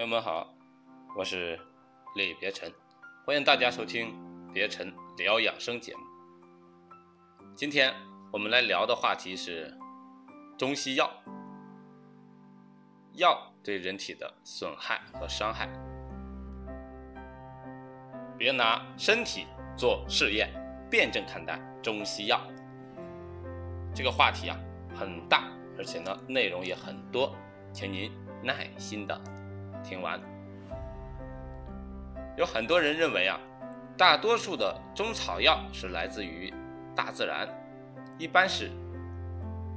朋友们好，我是李别尘，欢迎大家收听别尘聊养生节目。今天我们来聊的话题是中西药，药对人体的损害和伤害。别拿身体做试验，辩证看待中西药。这个话题啊很大，而且呢内容也很多，请您耐心的听完。有很多人认为啊，大多数的中草药是来自于大自然，一般是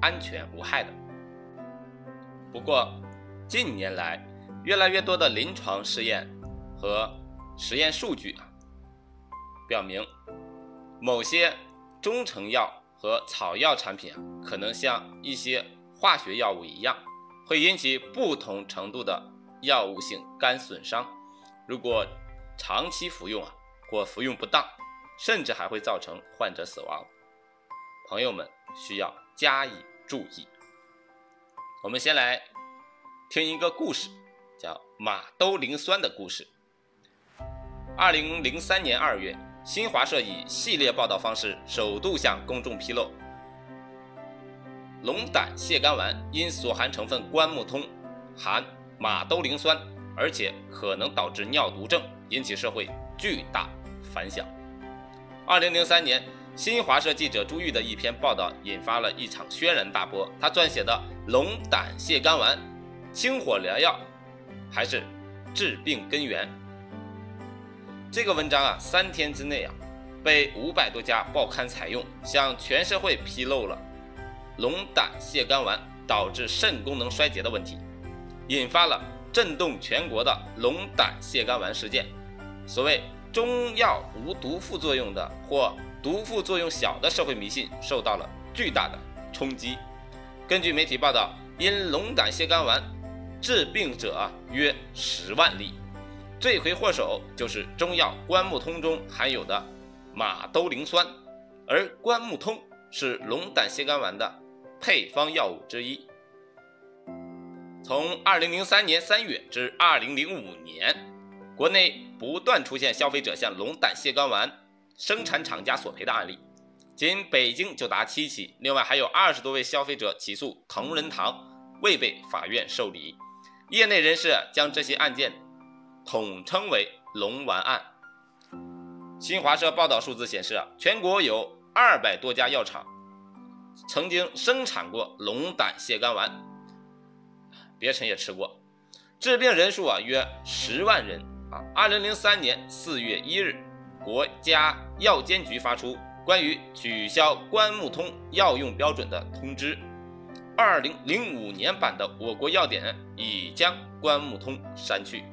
安全无害的。不过近年来，越来越多的临床试验和实验数据啊。表明，某些中成药和草药产品啊，可能像一些化学药物一样，会引起不同程度的药物性肝损伤。如果长期服用啊，或服用不当，甚至还会造成患者死亡。朋友们需要加以注意。我们先来听一个故事，叫马兜铃酸的故事。二零零三年二月。新华社以系列报道方式首度向公众披露，龙胆泻肝丸因所含成分关木通含马兜铃酸，而且可能导致尿毒症，引起社会巨大反响。二零零三年，新华社记者朱玉的一篇报道引发了一场轩然大波。他撰写的《龙胆泻肝丸，清火良药，还是治病根源》。这个文章啊，三天之内啊，被五百多家报刊采用，向全社会披露了龙胆泻肝丸导致肾功能衰竭的问题，引发了震动全国的龙胆泻肝丸事件。所谓中药无毒副作用的或毒副作用小的社会迷信受到了巨大的冲击。根据媒体报道，因龙胆泻肝丸治病者约十万例。罪魁祸首就是中药关木通中含有的马兜铃酸，而关木通是龙胆泻肝丸的配方药物之一。从2003年3月至2005年，国内不断出现消费者向龙胆泻肝丸生产厂家索赔的案例，仅北京就达七起，另外还有二十多位消费者起诉同仁堂，未被法院受理。业内人士将这些案件。统称为“龙丸案”。新华社报道数字显示啊，全国有二百多家药厂曾经生产过龙胆泻肝丸，别臣也吃过，治病人数啊约十万人啊。二零零三年四月一日，国家药监局发出关于取消关木通药用标准的通知，二零零五年版的我国药典已将关木通删去。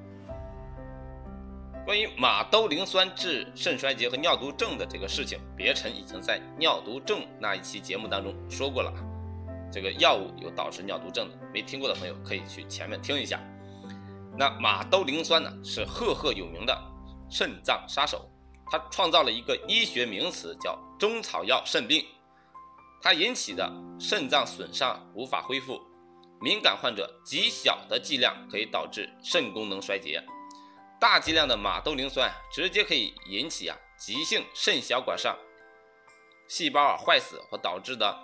关于马兜铃酸治肾衰竭和尿毒症的这个事情，别臣已经在尿毒症那一期节目当中说过了。这个药物有导致尿毒症的，没听过的朋友可以去前面听一下。那马兜铃酸呢，是赫赫有名的肾脏杀手，它创造了一个医学名词叫中草药肾病。它引起的肾脏损伤无法恢复，敏感患者极小的剂量可以导致肾功能衰竭。大剂量的马兜铃酸直接可以引起啊急性肾小管上细胞啊坏死或导致的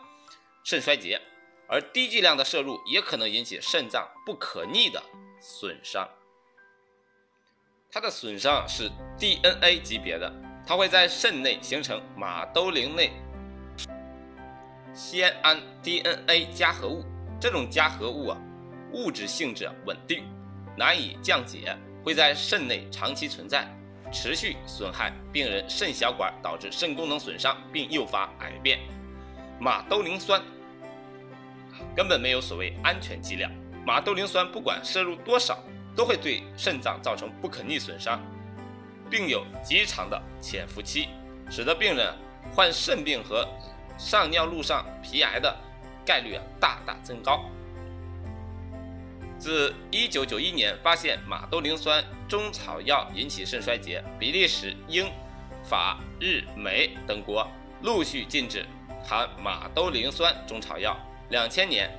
肾衰竭，而低剂量的摄入也可能引起肾脏不可逆的损伤。它的损伤是 DNA 级别的，它会在肾内形成马兜铃内酰胺 DNA 加合物，这种加合物啊物质性质稳定，难以降解。会在肾内长期存在，持续损害病人肾小管，导致肾功能损伤，并诱发癌变。马兜铃酸根本没有所谓安全剂量，马兜铃酸不管摄入多少，都会对肾脏造成不可逆损伤，并有极长的潜伏期，使得病人患肾病和上尿路上皮癌的概率啊大大增高。自1991年发现马兜铃酸中草药引起肾衰竭，比利时、英、法、日、美等国陆续禁止含马兜铃酸中草药。2000年，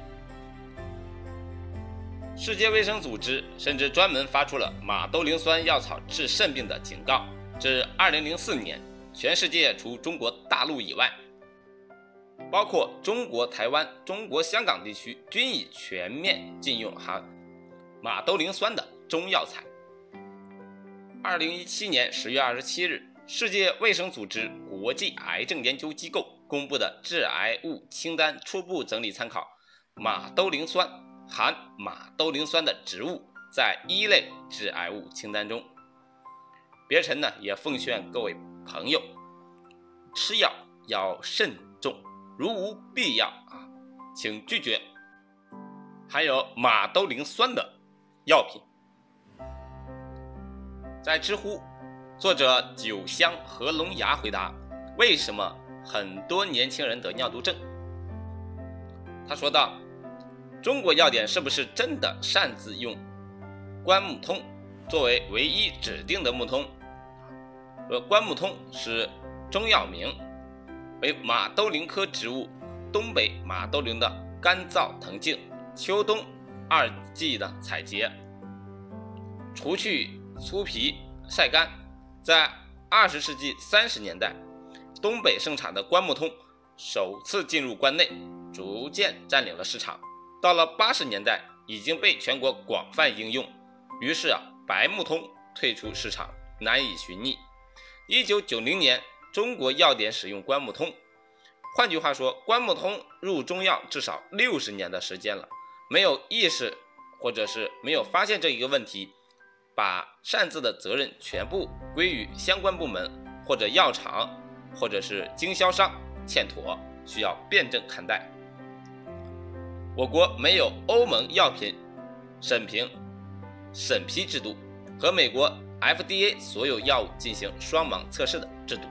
世界卫生组织甚至专门发出了马兜铃酸药草治肾病的警告。至2004年，全世界除中国大陆以外，包括中国台湾、中国香港地区，均已全面禁用含马兜铃酸的中药材。2017年10月27日，世界卫生组织国际癌症研究机构公布的致癌物清单初步整理参考，马兜铃酸含马兜铃酸的植物在一类致癌物清单中。别臣呢也奉劝各位朋友，吃药要慎重，如无必要啊，请拒绝含有马兜铃酸的药品。在知乎，作者酒香何龙牙回答：为什么很多年轻人得尿毒症？他说道：“中国药典是不是真的擅自用关木通作为唯一指定的木通？”说，关木通是中药名，为马兜铃科植物，东北马兜铃的干燥藤茎，秋冬二季的采撷。除去粗皮，晒干。在二十世纪三十年代，东北生产的关木通首次进入关内，逐渐占领了市场。到了八十年代，已经被全国广泛应用。于是啊，白木通退出市场，难以寻觅。一九九零年，中国药典使用关木通。换句话说，关木通入中药至少六十年的时间了，没有意识或者是没有发现这一个问题，把擅自的责任全部归于相关部门或者药厂或者是经销商，欠妥，需要辩证看待。我国没有欧盟药品审评审批制度和美国。FDA 所有药物进行双盲测试的制度，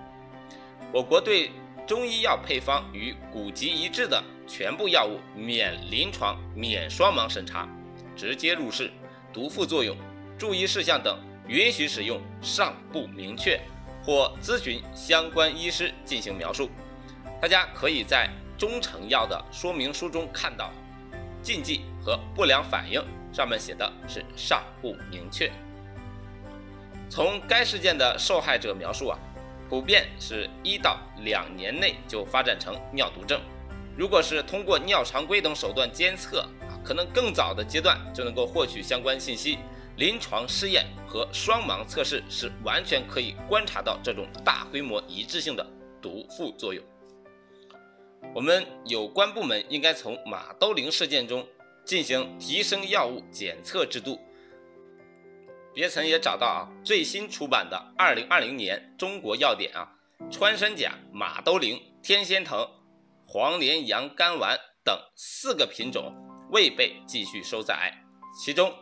我国对中医药配方与古籍一致的全部药物免临床、免双盲审查，直接入市，毒副作用、注意事项等允许使用尚不明确，或咨询相关医师进行描述。大家可以在中成药的说明书中看到，禁忌和不良反应上面写的是尚不明确。从该事件的受害者描述啊，普遍是一到两年内就发展成尿毒症。如果是通过尿常规等手段监测啊，可能更早的阶段就能够获取相关信息。临床试验和双盲测试是完全可以观察到这种大规模一致性的毒副作用。我们有关部门应该从马兜铃事件中进行提升药物检测制度。别曾也找到啊，最新出版的二零二零年中国药典啊，穿山甲、马兜铃、天仙藤、黄连羊肝丸等四个品种未被继续收载。其中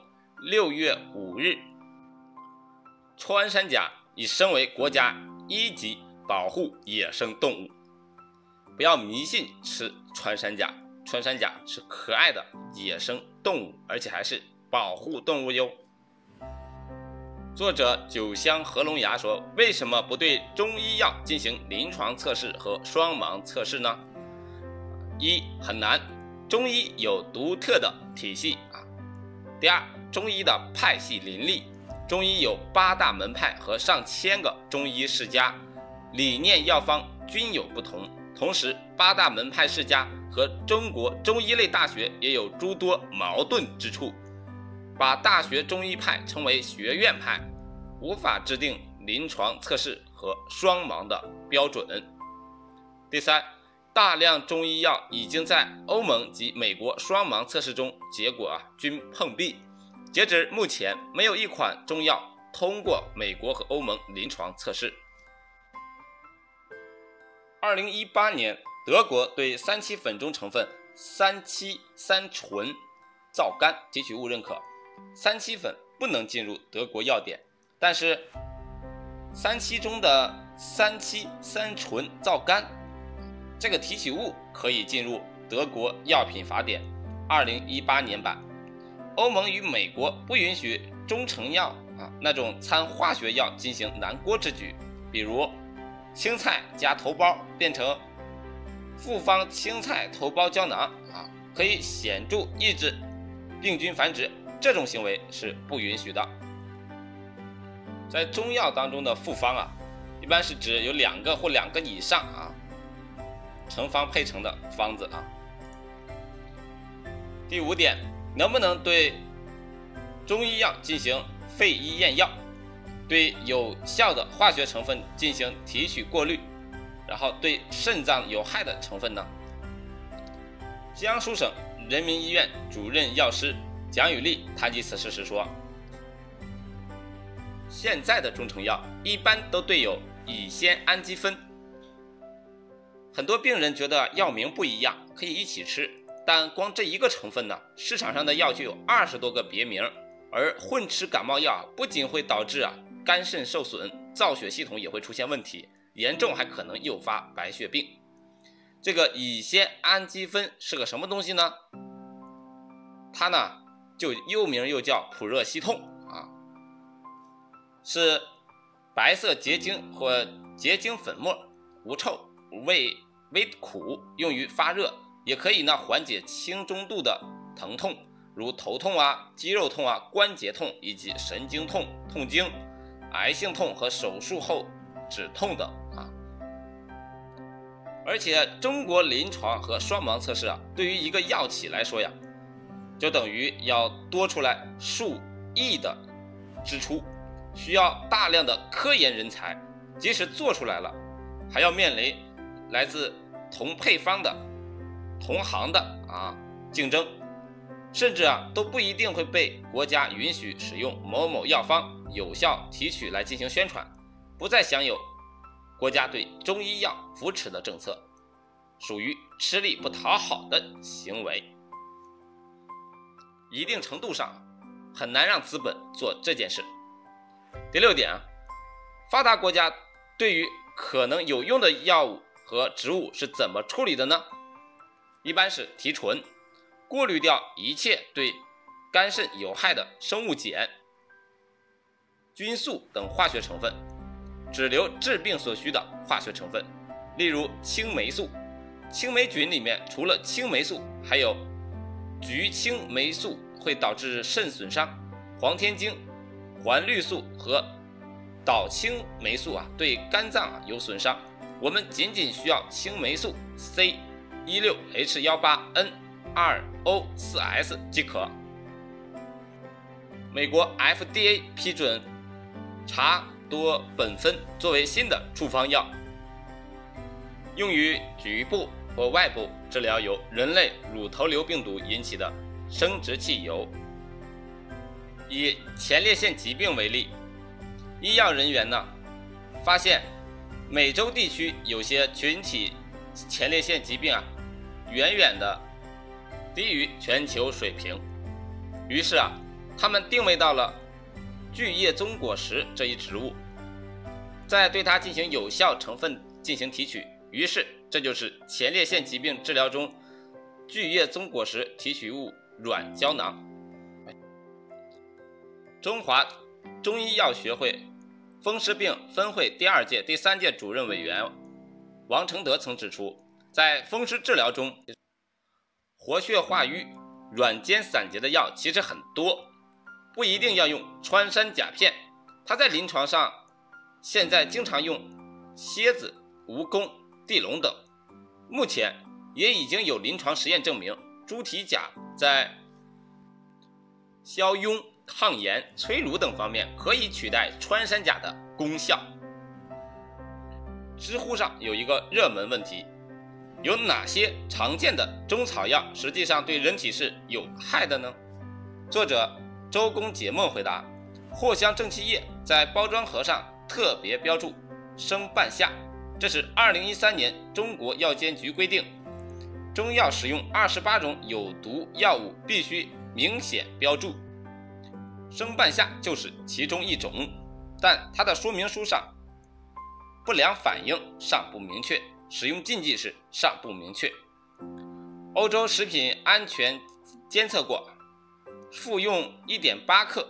六月五日，穿山甲已升为国家一级保护野生动物。不要迷信吃穿山甲，穿山甲是可爱的野生动物，而且还是保护动物哟。作者酒香合龙牙说：“为什么不对中医药进行临床测试和双盲测试呢？一很难，中医有独特的体系啊。第二，中医的派系林立，中医有八大门派和上千个中医世家，理念药方均有不同。同时，八大门派世家和中国中医类大学也有诸多矛盾之处。”把大学中医派称为学院派，无法制定临床测试和双盲的标准。第三，大量中医药已经在欧盟及美国双盲测试中，结果啊均碰壁。截止目前，没有一款中药通过美国和欧盟临床测试。二零一八年，德国对三七粉中成分三七三醇皂苷提取物认可。三七粉不能进入德国药典，但是三七中的三七三醇皂苷这个提取物可以进入德国药品法典二零一八年版。欧盟与美国不允许中成药啊那种掺化学药进行南锅之举，比如青菜加头孢变成复方青菜头孢胶囊啊，可以显著抑制病菌繁殖。这种行为是不允许的。在中药当中的复方啊，一般是指有两个或两个以上啊成方配成的方子啊。第五点，能不能对中医药进行肺医验药，对有效的化学成分进行提取过滤，然后对肾脏有害的成分呢？江苏省人民医院主任药师蒋宇丽谈及此事时说：“现在的中成药一般都对有乙酰氨基酚，很多病人觉得药名不一样，可以一起吃，但光这一个成分呢，市场上的药就有二十多个别名，而混吃感冒药不仅会导致啊肝肾受损，造血系统也会出现问题，严重还可能诱发白血病。”这个乙酰氨基酚是个什么东西呢？它呢就又名又叫普热息痛啊，是白色结晶或结晶粉末，无臭，味微苦，用于发热，也可以呢缓解轻中度的疼痛，如头痛啊、肌肉痛啊、关节痛以及神经痛、痛经、癌性痛和手术后止痛等啊。而且中国临床和双盲测试啊，对于一个药企来说呀，就等于要多出来数亿的支出，需要大量的科研人才，即使做出来了，还要面临来自同配方的同行的啊竞争，甚至啊都不一定会被国家允许使用某某药方有效提取来进行宣传，不再享有。国家对中医药扶持的政策，属于吃力不讨好的行为，一定程度上很难让资本做这件事。第六点啊，发达国家对于可能有用的药物和植物是怎么处理的呢？一般是提纯，过滤掉一切对肝肾有害的生物碱、菌素等化学成分。只留治病所需的化学成分，例如青霉素。青霉菌里面除了青霉素，还有菊青霉素会导致肾损伤；黄天精、环绿素和岛青霉素啊，对肝脏啊有损伤。我们仅仅需要青霉素 C 一六 H 幺八 N 二 O 四 S 即可。美国 FDA 批准查。多苯酚作为新的处方药，用于局部或外部治疗由人类乳头瘤病毒引起的生殖器疣。以前列腺疾病为例，医药人员呢发现，美洲地区有些群体前列腺疾病啊，远远的低于全球水平，于是啊，他们定位到了。巨叶棕果实这一植物，再对它进行有效成分进行提取，于是这就是前列腺疾病治疗中巨叶棕果实提取物软胶囊。中华中医药学会风湿病分会第二届、第三届主任委员王承德曾指出，在风湿治疗中，活血化瘀、软坚散结的药其实很多。不一定要用穿山甲片，它在临床上现在经常用蝎子、蜈蚣、地龙等。目前也已经有临床实验证明，猪蹄甲在消痈、抗炎、催乳等方面可以取代穿山甲的功效。知乎上有一个热门问题：有哪些常见的中草药实际上对人体是有害的呢？作者。周公解梦回答：藿香正气液在包装盒上特别标注生半夏，这是二零一三年中国药监局规定，中药使用二十八种有毒药物必须明显标注，生半夏就是其中一种，但它的说明书上不良反应尚不明确，使用禁忌是尚不明确。欧洲食品安全监测过。服用一点八克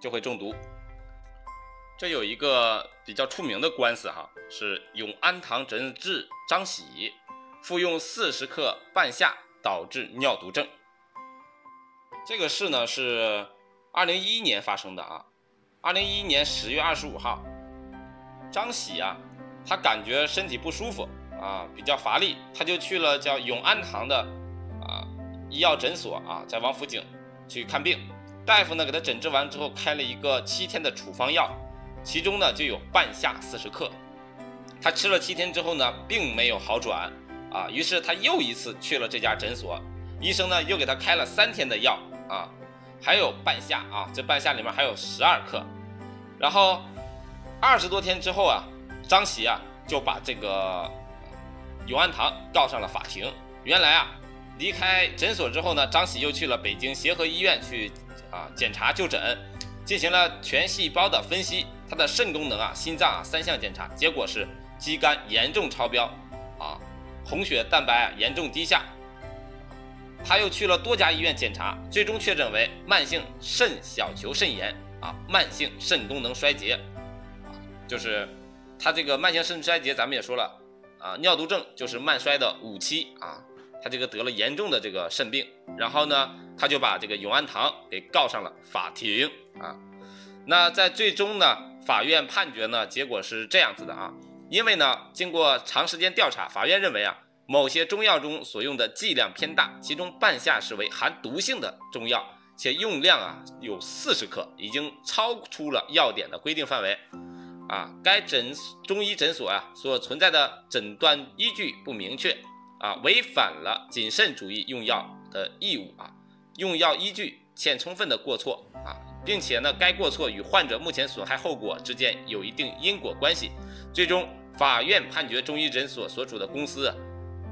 就会中毒。这有一个比较出名的官司哈，是永安堂诊治张喜服用四十克半夏导致尿毒症。这个事呢是二零一一年发生的啊。二零一一年十月二十五号，张喜啊，他感觉身体不舒服啊，比较乏力，他就去了叫永安堂的啊医药诊所啊，在王府井去看病。大夫呢给他诊治完之后，开了一个七天的处方药，其中呢就有半夏四十克。他吃了七天之后呢，并没有好转啊，于是他又一次去了这家诊所，医生呢又给他开了三天的药啊，还有半夏啊，这半夏里面还有十二克。然后二十多天之后啊，张喜啊就把这个永安堂告上了法庭。原来啊，离开诊所之后呢，张喜又去了北京协和医院去啊检查就诊，进行了全细胞的分析，他的肾功能啊、心脏啊三项检查，结果是。肌酐严重超标，啊，红血蛋白啊严重低下，他又去了多家医院检查，最终确诊为慢性肾小球肾炎啊，慢性肾功能衰竭，就是他这个慢性肾衰竭，咱们也说了啊，尿毒症就是慢衰的五期啊，他这个得了严重的这个肾病，然后呢，他就把这个永安堂给告上了法庭啊，那在最终呢，法院判决呢，结果是这样子的啊。因为呢，经过长时间调查，法院认为啊，某些中药中所用的剂量偏大，其中半夏是为含毒性的中药，且用量啊有四十克，已经超出了药典的规定范围，啊，该诊中医诊所啊所存在的诊断依据不明确，啊，违反了谨慎主义用药的义务啊，用药依据欠充分的过错啊，并且呢，该过错与患者目前损害后果之间有一定因果关系，最终。法院判决中医诊所所属的公司，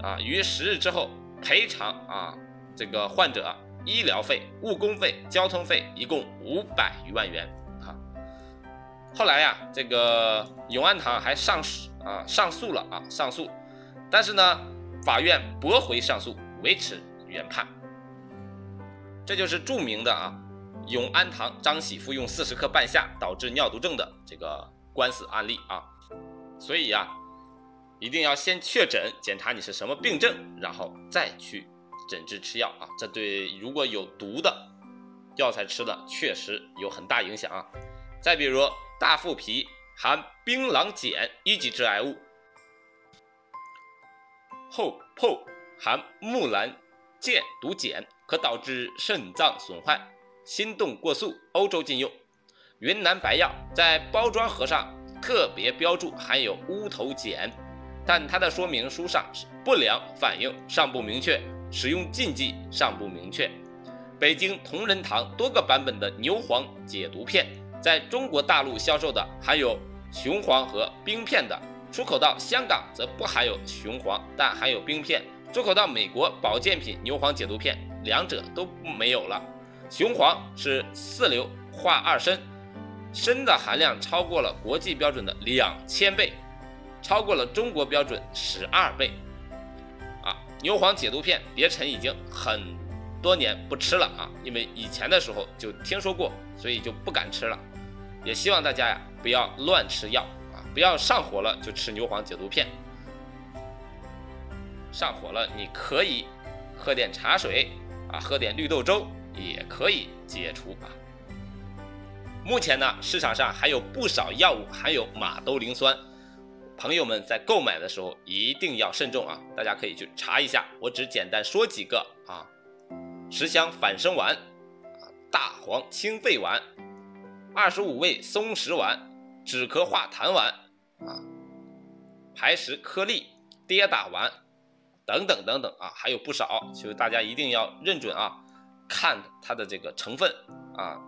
啊，于十日之后赔偿啊这个患者医疗费、误工费、交通费一共五百余万元。后来呀，这个永安堂还上诉啊上诉了啊上诉，但是呢，法院驳回上诉，维持原判。这就是著名的啊永安堂张喜服用四十克半夏导致尿毒症的这个官司案例啊。所以呀，一定要先确诊，检查你是什么病症，然后再去诊治吃药啊。这对如果有毒的药材吃的，确实有很大影响啊。再比如大腹皮含槟榔碱一级致癌物，后破含木兰剑毒碱，可导致肾脏损坏、心动过速，欧洲禁用。云南白药在包装盒上。特别标注含有乌头碱，但它的说明书上是不良反应尚不明确，使用禁忌尚不明确。北京同仁堂多个版本的牛黄解毒片，在中国大陆销售的含有雄黄和冰片的，出口到香港则不含有雄黄，但含有冰片；出口到美国保健品牛黄解毒片，两者都没有了。雄黄是四硫化二砷。砷的含量超过了国际标准的两千倍，超过了中国标准十二倍。啊，牛黄解毒片，别尘已经很多年不吃了啊，因为以前的时候就听说过，所以就不敢吃了。也希望大家呀，不要乱吃药啊，不要上火了就吃牛黄解毒片。上火了，你可以喝点茶水啊，喝点绿豆粥也可以解除啊。目前呢，市场上还有不少药物含有马兜铃酸，朋友们在购买的时候一定要慎重啊！大家可以去查一下，我只简单说几个啊：十香反生丸、啊大黄清肺丸、二十五味松石丸、止咳化痰丸、啊排石颗粒、跌打丸等等等等啊，还有不少，所以大家一定要认准啊，看它的这个成分啊。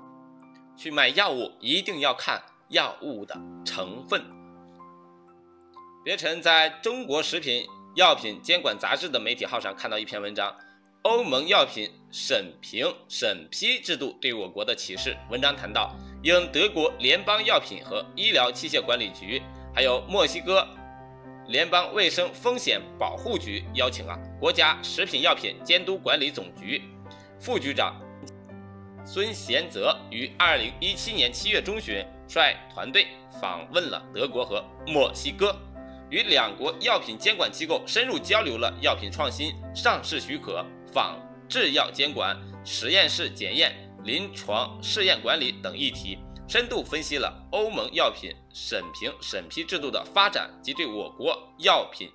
去买药物一定要看药物的成分。别臣在中国食品药品监管杂志的媒体号上看到一篇文章，欧盟药品审评审批制度对我国的启示。文章谈到，应德国联邦药品和医疗器械管理局，还有墨西哥联邦卫生风险保护局邀请啊，国家食品药品监督管理总局副局长。孙贤泽于二零一七年七月中旬率团队访问了德国和墨西哥，与两国药品监管机构深入交流了药品创新、上市许可、仿制药监管、实验室检验、临床试验管理等议题，深度分析了欧盟药品审评审批制度的发展及对我国药品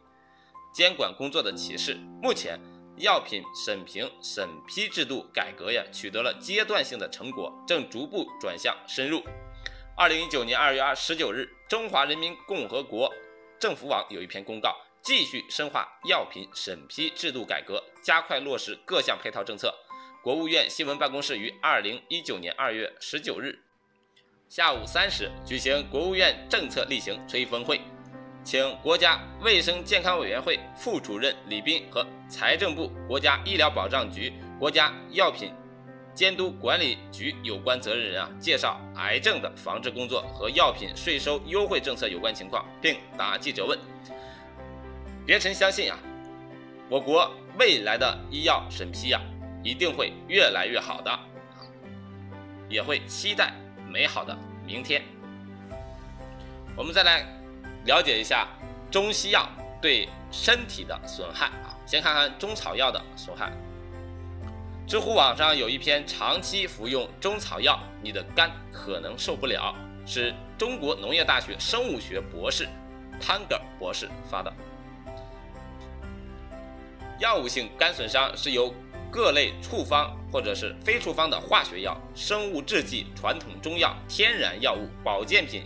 监管工作的启示。目前，药品审评审批制度改革呀，取得了阶段性的成果，正逐步转向深入。二零一九年二月二十九日，中华人民共和国政府网有一篇公告，继续深化药品审批制度改革，加快落实各项配套政策。国务院新闻办公室于二零一九年二月十九日下午三时举行国务院政策例行吹风会。请国家卫生健康委员会副主任李斌和财政部、国家医疗保障局、国家药品监督管理局有关责任人啊，介绍癌症的防治工作和药品税收优惠政策有关情况，并答记者问。别臣相信啊，我国未来的医药审批呀，一定会越来越好的，也会期待美好的明天。我们再来。了解一下中西药对身体的损害啊，先看看中草药的损害。知乎网上有一篇“长期服用中草药，你的肝可能受不了”，是中国农业大学生物学博士汤格尔博士发的。药物性肝损伤是由各类处方或者是非处方的化学药、生物制剂、传统中药、天然药物、保健品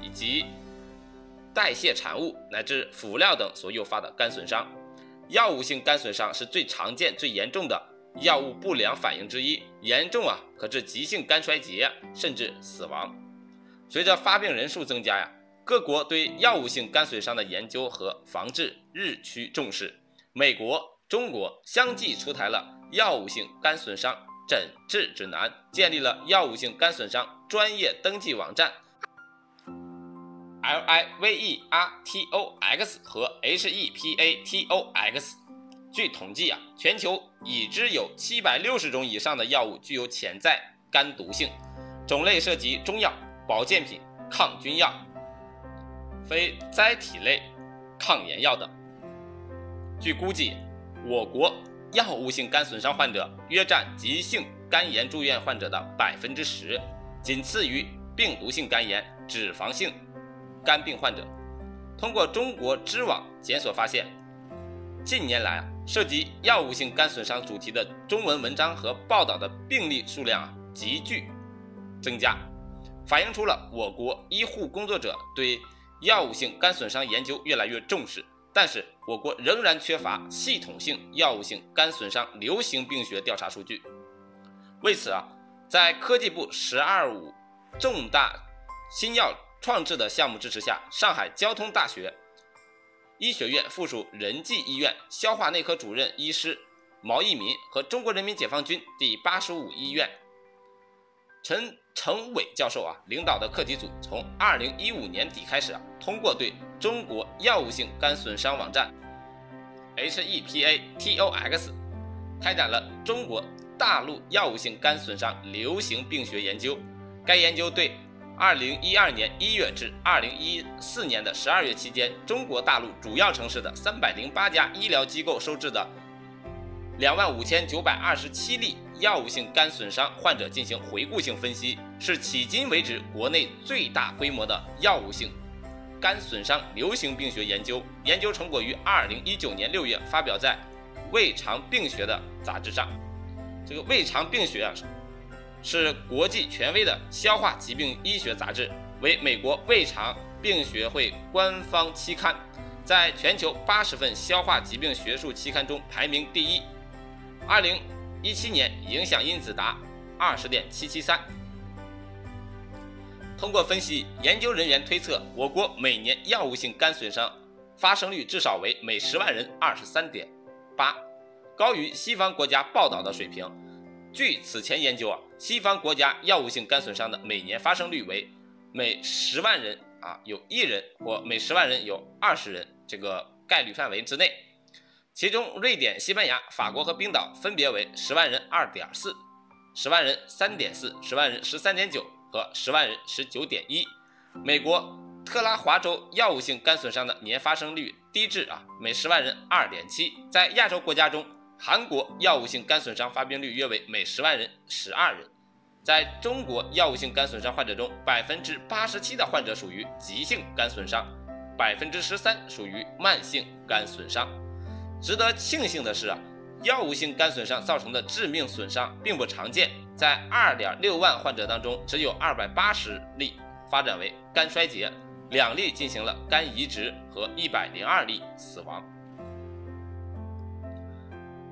以及代谢产物乃至辅料等所诱发的肝损伤，药物性肝损伤是最常见、最严重的药物不良反应之一，严重啊可致急性肝衰竭甚至死亡。随着发病人数增加呀，各国对药物性肝损伤的研究和防治日趋重视。美国、中国相继出台了药物性肝损伤诊治指南，建立了药物性肝损伤专业登记网站。L I V E R T O X 和 H E P A T O X。据统计啊，全球已知有七百六十种以上的药物具有潜在肝毒性，种类涉及中药、保健品、抗菌药、非甾体类抗炎药等。据估计，我国药物性肝损伤患者约占急性肝炎住院患者的百分之十，仅次于病毒性肝炎、脂肪性。肝病患者通过中国知网检索发现，近年来啊，涉及药物性肝损伤主题的中文文章和报道的病例数量啊急剧增加，反映出了我国医护工作者对药物性肝损伤研究越来越重视。但是，我国仍然缺乏系统性药物性肝损伤流行病学调查数据。为此啊，在科技部“十二五”重大新药。创制的项目支持下，上海交通大学医学院附属仁济医院消化内科主任医师毛一民和中国人民解放军第八十五医院陈成伟教授啊领导的课题组，从二零一五年底开始啊，通过对中国药物性肝损伤网站 HEPATOX 开展了中国大陆药物性肝损伤流行病学研究。该研究对二零一二年一月至二零一四年的十二月期间，中国大陆主要城市的三百零八家医疗机构收治的两万五千九百二十七例药物性肝损伤患者进行回顾性分析，是迄今为止国内最大规模的药物性肝损伤流行病学研究。研究成果于二零一九年六月发表在《胃肠病学》的杂志上。这个胃肠病学啊。是国际权威的消化疾病医学杂志，为美国胃肠病学会官方期刊，在全球八十份消化疾病学术期刊中排名第一。二零一七年影响因子达二十点七七三。通过分析，研究人员推测，我国每年药物性肝损伤发生率至少为每十万人二十三点八，高于西方国家报道的水平。据此前研究啊，西方国家药物性肝损伤的每年发生率为每十万人啊有一人或每十万人有二十人这个概率范围之内，其中瑞典、西班牙、法国和冰岛分别为十万人二点四、十万人三点四、十万人十三点九和十万人十九点一。美国特拉华州药物性肝损伤的年发生率低至啊每十万人二点七，在亚洲国家中。韩国药物性肝损伤发病率约为每十万人十二人。在中国药物性肝损伤患者中，百分之八十七的患者属于急性肝损伤，百分之十三属于慢性肝损伤。值得庆幸的是啊，药物性肝损伤造成的致命损伤并不常见，在二点六万患者当中，只有二百八十例发展为肝衰竭，两例进行了肝移植和一百零二例死亡。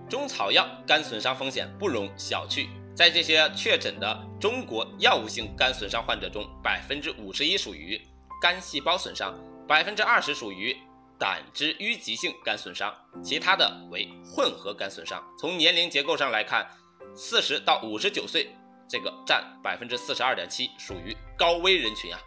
中草药肝损伤风险不容小觑。在这些确诊的中国药物性肝损伤患者中，百分之五十一属于肝细胞损伤，百分之二十属于胆汁淤积性肝损伤，其他的为混合肝损伤。从年龄结构上来看，四十到五十九岁这个占百分之四十二点七，属于高危人群啊。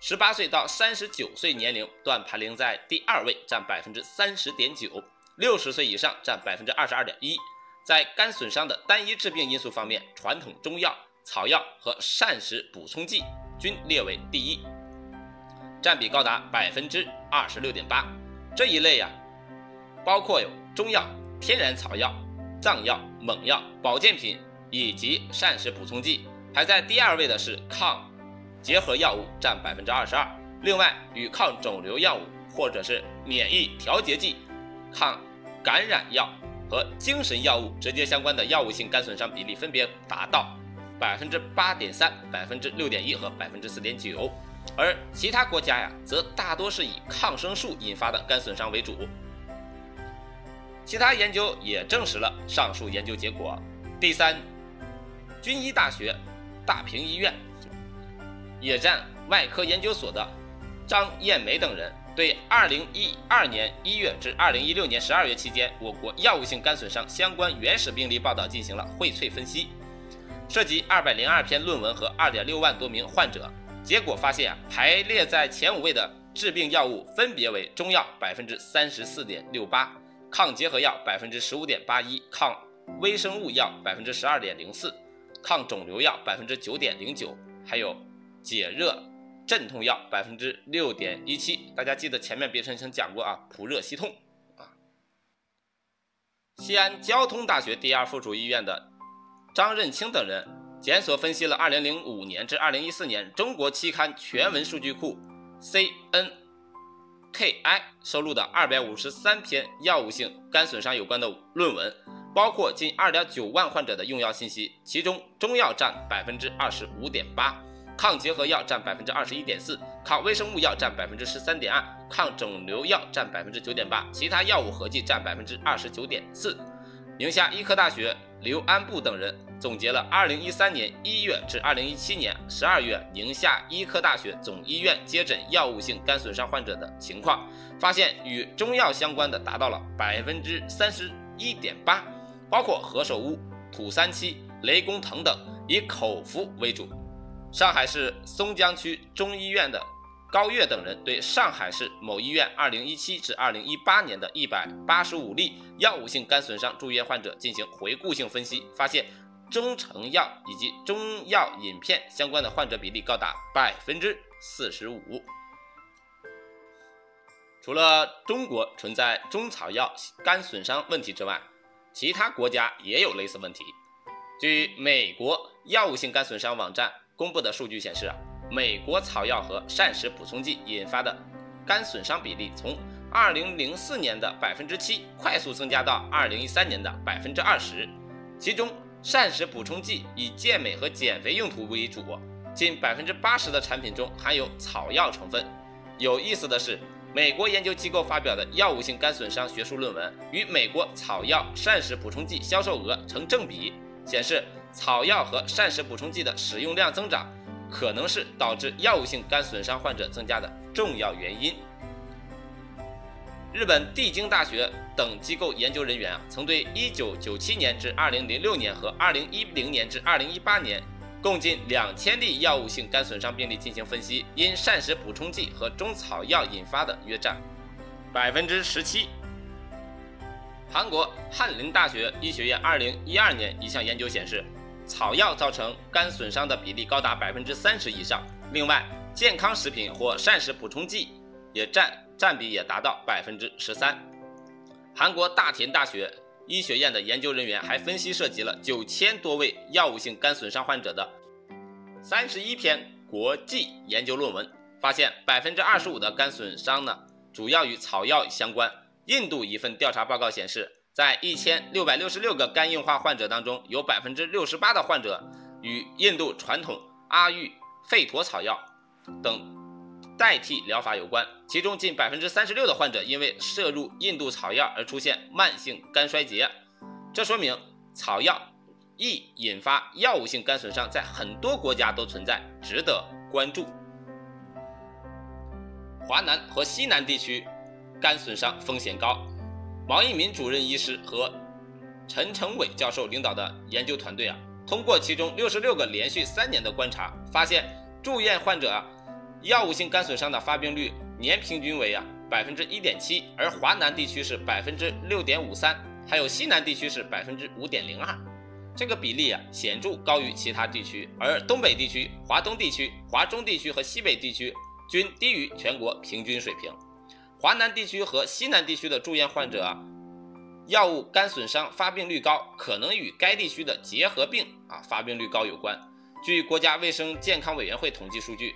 十八岁到三十九岁年龄段排名在第二位，占百分之三十点九，六十岁以上占百分之二十二点一。在肝损伤的单一致病因素方面，传统中药、草药和膳食补充剂均列为第一，占比高达百分之二十六点八。这一类呀，包括有中药、天然草药、藏药、猛药、保健品以及膳食补充剂。排在第二位的是抗结核药物，占百分之二十二。另外，与抗肿瘤药物或者是免疫调节剂、抗感染药。和精神药物直接相关的药物性肝损伤比例分别达到百分之八点三、百分之六点一和百分之四点九，而其他国家呀，则大多是以抗生素引发的肝损伤为主。其他研究也证实了上述研究结果。第三，军医大学大平医院野战外科研究所的张艳梅等人。对二零一二年一月至二零一六年十二月期间我国药物性肝损伤相关原始病例报道进行了荟萃分析，涉及二百零二篇论文和二点六万多名患者。结果发现，排列在前五位的致病药物分别为中药百分之三十四点六八，抗结合药百分之十五点八一，抗微生物药百分之十二点零四，抗肿瘤药百分之九点零九，还有解热。镇痛药百分之六点一七，大家记得前面别生曾讲过啊，普热息痛啊。西安交通大学第二附属医院的张任清等人检索分析了二零零五年至二零一四年中国期刊全文数据库 （C N） KI 收录的二百五十三篇药物性肝损伤有关的论文，包括近二点九万患者的用药信息，其中中药占百分之二十五点八。抗结核药占百分之二十一点四，抗微生物药占百分之十三点二，抗肿瘤药占百分之九点八，其他药物合计占百分之二十九点四。宁夏医科大学刘安布等人总结了二零一三年一月至二零一七年十二月宁夏医科大学总医院接诊药物性肝损伤患者的情况，发现与中药相关的达到了百分之三十一点八，包括何首乌、土三七、雷公藤等，以口服为主。上海市松江区中医院的高月等人对上海市某医院2017至2018年的185例药物性肝损伤住院患者进行回顾性分析，发现中成药以及中药饮片相关的患者比例高达百分之四十五。除了中国存在中草药肝损伤问题之外，其他国家也有类似问题。据美国药物性肝损伤网站。公布的数据显示啊，美国草药和膳食补充剂引发的肝损伤比例从2004年的百分之七快速增加到2013年的百分之二十，其中膳食补充剂以健美和减肥用途为主，近百分之八十的产品中含有草药成分。有意思的是，美国研究机构发表的药物性肝损伤学术论文与美国草药膳食补充剂销售额成正比，显示。草药和膳食补充剂的使用量增长，可能是导致药物性肝损伤患者增加的重要原因。日本帝京大学等机构研究人员啊，曾对1997年至2006年和2010年至2018年共近2000例药物性肝损伤病例进行分析，因膳食补充剂和中草药引发的约占百分之十七。韩国翰林大学医学院2012年一项研究显示。草药造成肝损伤的比例高达百分之三十以上，另外健康食品或膳食补充剂也占占比也达到百分之十三。韩国大田大学医学院的研究人员还分析涉及了九千多位药物性肝损伤患者的三十一篇国际研究论文，发现百分之二十五的肝损伤呢，主要与草药相关。印度一份调查报告显示，在一千六百六十六个肝硬化患者当中，有百分之六十八的患者与印度传统阿育吠陀草药等。代替疗法有关，其中近百分之三十六的患者因为摄入印度草药而出现慢性肝衰竭，这说明草药易引发药物性肝损伤在很多国家都存在，值得关注。华南和西南地区肝损伤风险高，王一民主任医师和陈成伟教授领导的研究团队啊，通过其中六十六个连续三年的观察，发现住院患者啊。药物性肝损伤的发病率年平均为啊百分之一点七，而华南地区是百分之六点五三，还有西南地区是百分之五点零二，这个比例啊显著高于其他地区，而东北地区、华东地区、华中地区和西北地区均低于全国平均水平。华南地区和西南地区的住院患者，药物肝损伤发病率高，可能与该地区的结核病啊发病率高有关。据国家卫生健康委员会统计数据。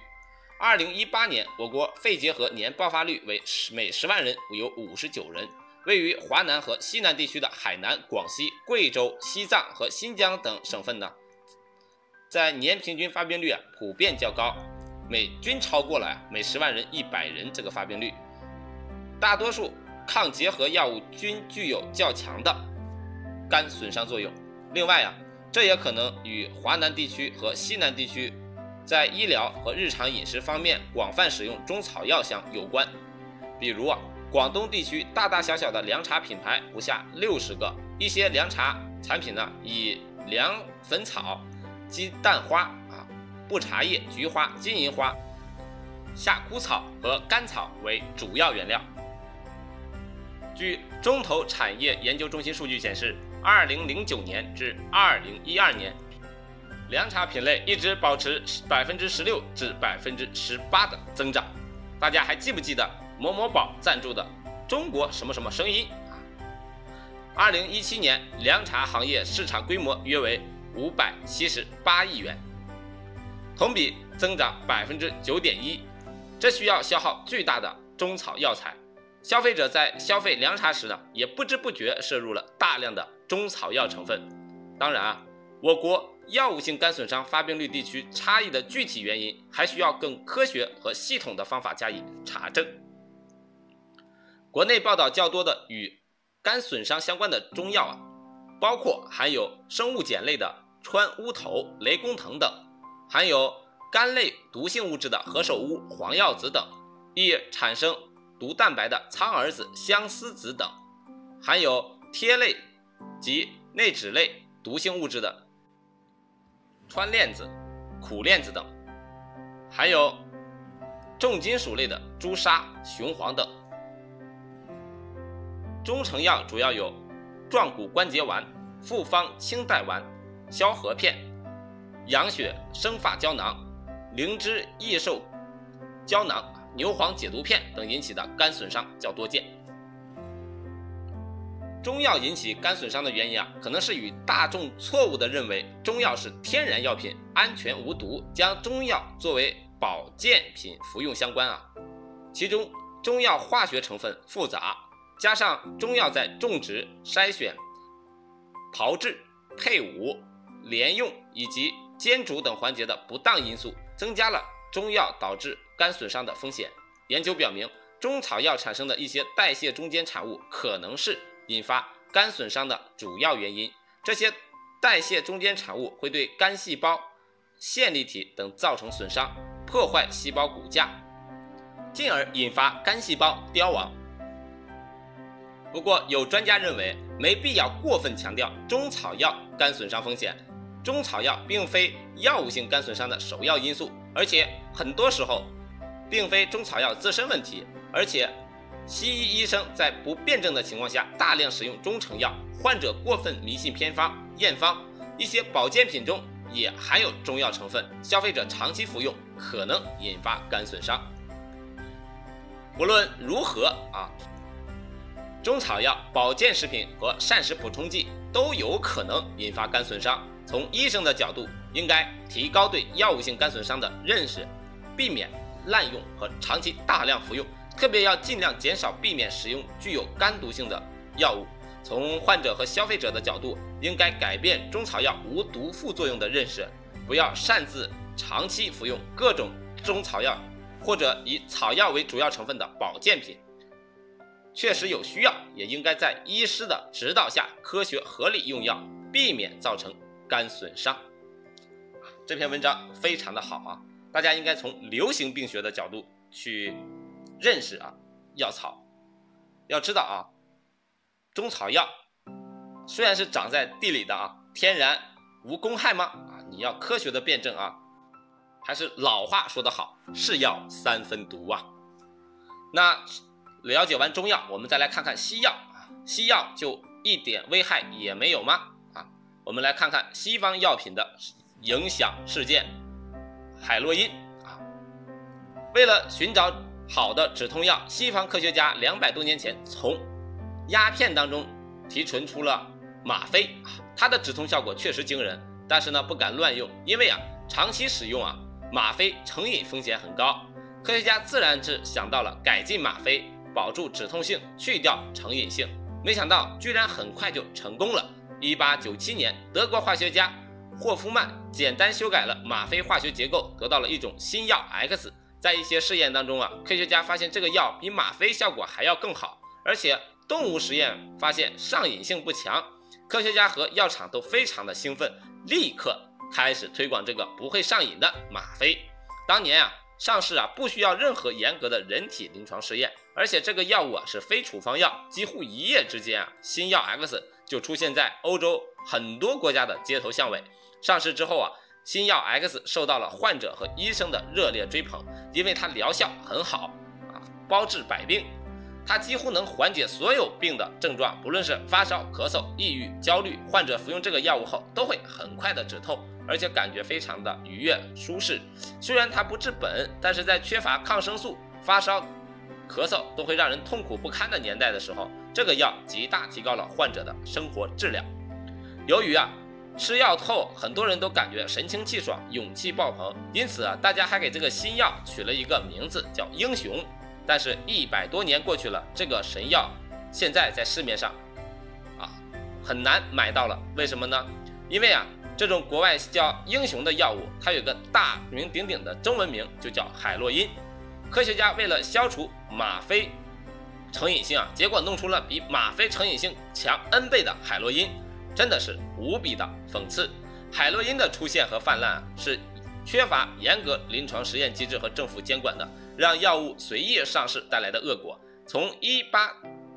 二零一八年，我国肺结核年爆发率为十每十万人有五十九人。位于华南和西南地区的海南、广西、贵州、西藏和新疆等省份呢，在年平均发病率啊普遍较高，每均超过了每十万人一百人这个发病率。大多数抗结核药物均具有较强的肝损伤作用。另外啊，这也可能与华南地区和西南地区。在医疗和日常饮食方面广泛使用中草药相有关，比如啊，广东地区大大小小的凉茶品牌不下六十个，一些凉茶产品呢以凉粉草、鸡蛋花啊、布茶叶、菊花、金银花、夏枯草和甘草为主要原料。据中投产业研究中心数据显示，二零零九年至二零一二年。凉茶品类一直保持百分之十六至百分之十八的增长，大家还记不记得某某宝赞助的中国什么什么声音？二零一七年凉茶行业市场规模约为五百七十八亿元，同比增长百分之九点一，这需要消耗巨大的中草药材，消费者在消费凉茶时呢，也不知不觉摄入了大量的中草药成分。当然啊，我国。药物性肝损伤发病率地区差异的具体原因，还需要更科学和系统的方法加以查证。国内报道较多的与肝损伤相关的中药啊，包括含有生物碱类的川乌头、雷公藤等，含有肝类毒性物质的何首乌、黄药子等，易产生毒蛋白的苍耳子、相思子等，含有萜类及内酯类毒性物质的。川链子、苦链子等，还有重金属类的朱砂、雄黄等。中成药主要有壮骨关节丸、复方清代丸、消核片、养血生发胶囊、灵芝益寿胶囊、牛黄解毒片等引起的肝损伤较多见。中药引起肝损伤的原因啊，可能是与大众错误的认为中药是天然药品，安全无毒，将中药作为保健品服用相关啊。其中中药化学成分复杂，加上中药在种植、筛选、炮制、配伍、连用以及煎煮等环节的不当因素，增加了中药导致肝损伤的风险。研究表明，中草药产生的一些代谢中间产物可能是。引发肝损伤的主要原因，这些代谢中间产物会对肝细胞、线粒体等造成损伤，破坏细胞骨架，进而引发肝细胞凋亡。不过，有专家认为，没必要过分强调中草药肝损伤风险。中草药并非药物性肝损伤的首要因素，而且很多时候，并非中草药自身问题，而且。西医医生在不辩证的情况下大量使用中成药，患者过分迷信偏方、验方，一些保健品中也含有中药成分，消费者长期服用可能引发肝损伤。无论如何啊，中草药、保健食品和膳食补充剂都有可能引发肝损伤。从医生的角度，应该提高对药物性肝损伤的认识，避免滥用和长期大量服用，特别要尽量减少避免使用具有肝毒性的药物。从患者和消费者的角度，应该改变中草药无毒副作用的认识，不要擅自长期服用各种中草药或者以草药为主要成分的保健品。确实有需要，也应该在医师的指导下科学合理用药，避免造成肝损伤。这篇文章非常的好啊，大家应该从流行病学的角度去认识啊药草。要知道啊，中草药虽然是长在地里的啊，天然无公害吗？啊，你要科学的辩证啊。还是老话说得好，是药三分毒啊。那。了解完中药，我们再来看看西药，西药就一点危害也没有吗？啊，我们来看看西方药品的影响事件，海洛因啊，为了寻找好的止痛药，西方科学家两百多年前从鸦片当中提纯出了吗啡啊，它的止痛效果确实惊人，但是呢不敢乱用，因为啊长期使用啊吗啡成瘾风险很高，科学家自然是想到了改进吗啡。保住止痛性，去掉成瘾性，没想到居然很快就成功了。一八九七年，德国化学家霍夫曼简单修改了吗啡化学结构，得到了一种新药 X。在一些试验当中啊，科学家发现这个药比吗啡效果还要更好，而且动物实验发现上瘾性不强。科学家和药厂都非常的兴奋，立刻开始推广这个不会上瘾的吗啡。当年啊。上市啊，不需要任何严格的人体临床试验，而且这个药物啊是非处方药，几乎一夜之间啊，新药 X 就出现在欧洲很多国家的街头巷尾。上市之后啊，新药 X 受到了患者和医生的热烈追捧，因为它疗效很好啊，包治百病，它几乎能缓解所有病的症状，不论是发烧、咳嗽、抑郁、焦虑，患者服用这个药物后都会很快的止痛。而且感觉非常的愉悦舒适，虽然它不治本，但是在缺乏抗生素、发烧、咳嗽都会让人痛苦不堪的年代的时候，这个药极大提高了患者的生活质量。由于啊吃药后，很多人都感觉神清气爽、勇气爆棚，因此啊大家还给这个新药取了一个名字叫英雄。但是，一百多年过去了，这个神药现在在市面上啊很难买到了，为什么呢？因为啊。这种国外叫英雄的药物，它有个大名鼎鼎的中文名，就叫海洛因。科学家为了消除吗啡成瘾性啊，结果弄出了比吗啡成瘾性强 N 倍的海洛因，真的是无比的讽刺。海洛因的出现和泛滥啊，是缺乏严格临床实验机制和政府监管的，让药物随意上市带来的恶果。从一八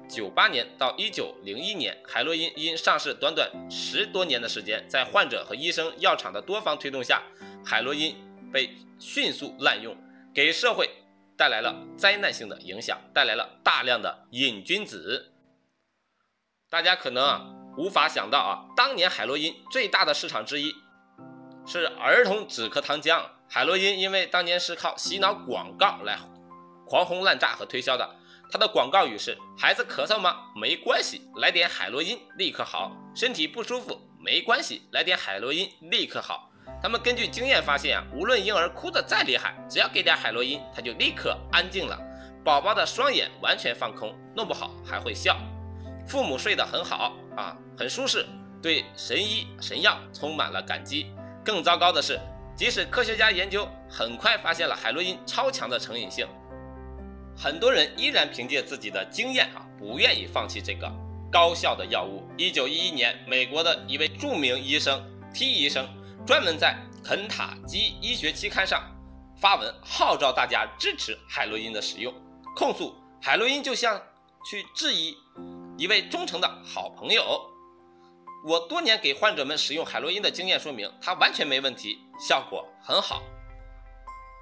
九八年到一九零一年，海洛因因上市短短十多年的时间，在患者和医生、药厂的多方推动下，海洛因被迅速滥用，给社会带来了灾难性的影响，带来了大量的瘾君子。大家可能啊无法想到啊，当年海洛因最大的市场之一是儿童止咳糖浆。海洛因因为当年是靠洗脑广告来狂轰滥炸和推销的。它的广告语是：孩子咳嗽吗？没关系，来点海洛因立刻好。身体不舒服没关系，来点海洛因立刻好。他们根据经验发现啊，无论婴儿哭得再厉害，只要给点海洛因，他就立刻安静了。宝宝的双眼完全放空，弄不好还会笑。父母睡得很好啊，很舒适，对神医神药充满了感激。更糟糕的是，即使科学家研究很快发现了海洛因超强的成瘾性。很多人依然凭借自己的经验啊，不愿意放弃这个高效的药物。一九一一年，美国的一位著名医生 T 医生专门在《肯塔基医学期刊》上发文，号召大家支持海洛因的使用，控诉海洛因就像去质疑一位忠诚的好朋友。我多年给患者们使用海洛因的经验说明，它完全没问题，效果很好。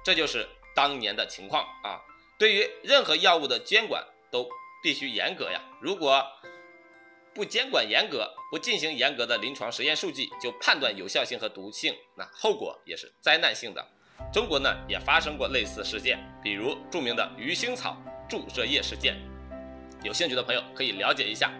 这就是当年的情况啊。对于任何药物的监管都必须严格呀！如果不监管严格，不进行严格的临床实验数据就判断有效性和毒性，那后果也是灾难性的。中国呢也发生过类似事件，比如著名的鱼腥草注射液事件。有兴趣的朋友可以了解一下。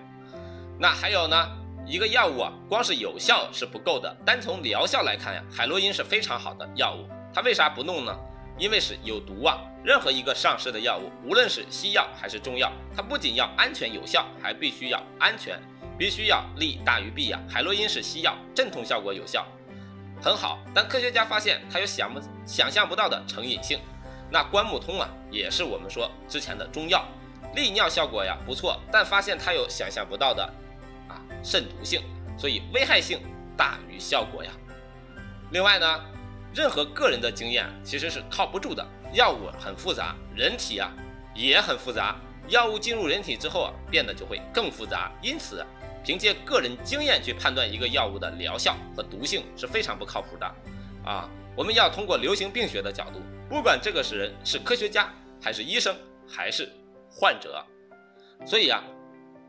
那还有呢，一个药物啊，光是有效是不够的，单从疗效来看呀，海洛因是非常好的药物。它为啥不弄呢？因为是有毒啊。任何一个上市的药物，无论是西药还是中药，它不仅要安全有效，还必须要安全，必须要利大于弊呀。海洛因是西药，镇痛效果有效，很好。但科学家发现它有想不想象不到的成瘾性。那关木通啊，也是我们说之前的中药，利尿效果呀不错，但发现它有想象不到的啊肾毒性，所以危害性大于效果呀。另外呢？任何个人的经验其实是靠不住的，药物很复杂，人体啊也很复杂，药物进入人体之后啊变得就会更复杂，因此凭借个人经验去判断一个药物的疗效和毒性是非常不靠谱的啊！我们要通过流行病学的角度，不管这个是人是科学家还是医生还是患者，所以啊，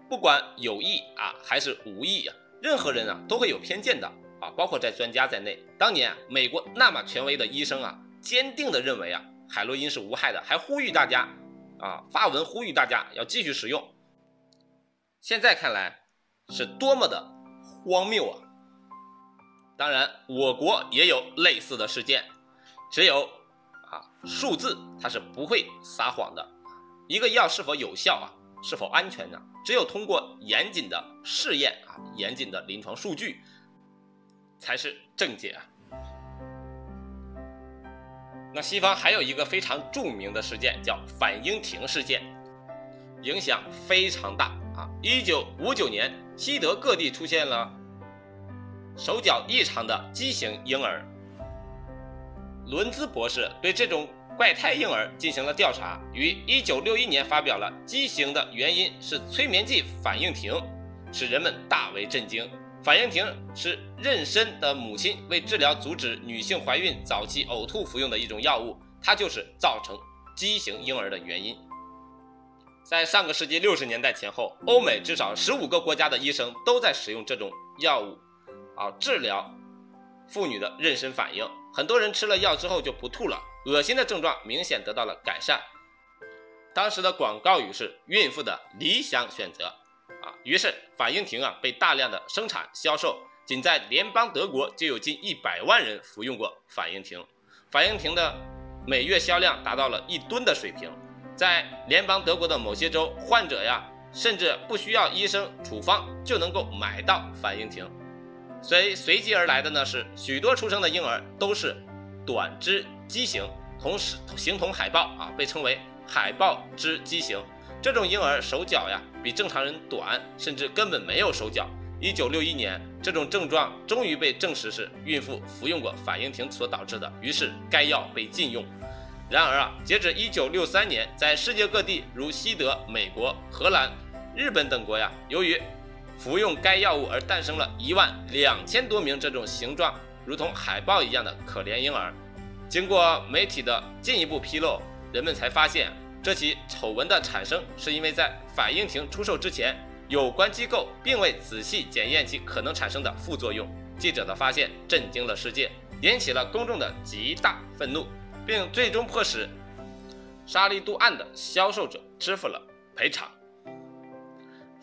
不管有意啊还是无意啊，任何人啊都会有偏见的。啊，包括在专家在内，当年美国那么权威的医生啊，坚定的认为啊，海洛因是无害的，还呼吁大家啊，发文呼吁大家要继续使用。现在看来是多么的荒谬啊！当然，我国也有类似的事件，只有啊，数字它是不会撒谎的。一个药是否有效啊，是否安全呢？只有通过严谨的试验啊，严谨的临床数据。才是正解啊！那西方还有一个非常著名的事件，叫反应停事件，影响非常大啊！一九五九年，西德各地出现了手脚异常的畸形婴儿。伦兹博士对这种怪胎婴儿进行了调查，于一九六一年发表了《畸形的原因是催眠剂反应停》，使人们大为震惊。反应停是妊娠的母亲为治疗阻止女性怀孕早期呕吐服用的一种药物，它就是造成畸形婴儿的原因。在上个世纪六十年代前后，欧美至少十五个国家的医生都在使用这种药物，啊，治疗妇女的妊娠反应。很多人吃了药之后就不吐了，恶心的症状明显得到了改善。当时的广告语是“孕妇的理想选择”。啊，于是反应停啊被大量的生产销售，仅在联邦德国就有近一百万人服用过反应停。反应停的每月销量达到了一吨的水平，在联邦德国的某些州，患者呀甚至不需要医生处方就能够买到反应停。随随即而来的呢是许多出生的婴儿都是短肢畸形，同时形同海豹啊，被称为海豹肢畸形。这种婴儿手脚呀比正常人短，甚至根本没有手脚。一九六一年，这种症状终于被证实是孕妇服用过反应停所导致的，于是该药被禁用。然而啊，截止一九六三年，在世界各地如西德、美国、荷兰、日本等国呀，由于服用该药物而诞生了一万两千多名这种形状如同海豹一样的可怜婴儿。经过媒体的进一步披露，人们才发现。这起丑闻的产生，是因为在反应停出售之前，有关机构并未仔细检验其可能产生的副作用。记者的发现震惊了世界，引起了公众的极大愤怒，并最终迫使沙利度胺的销售者支付了赔偿。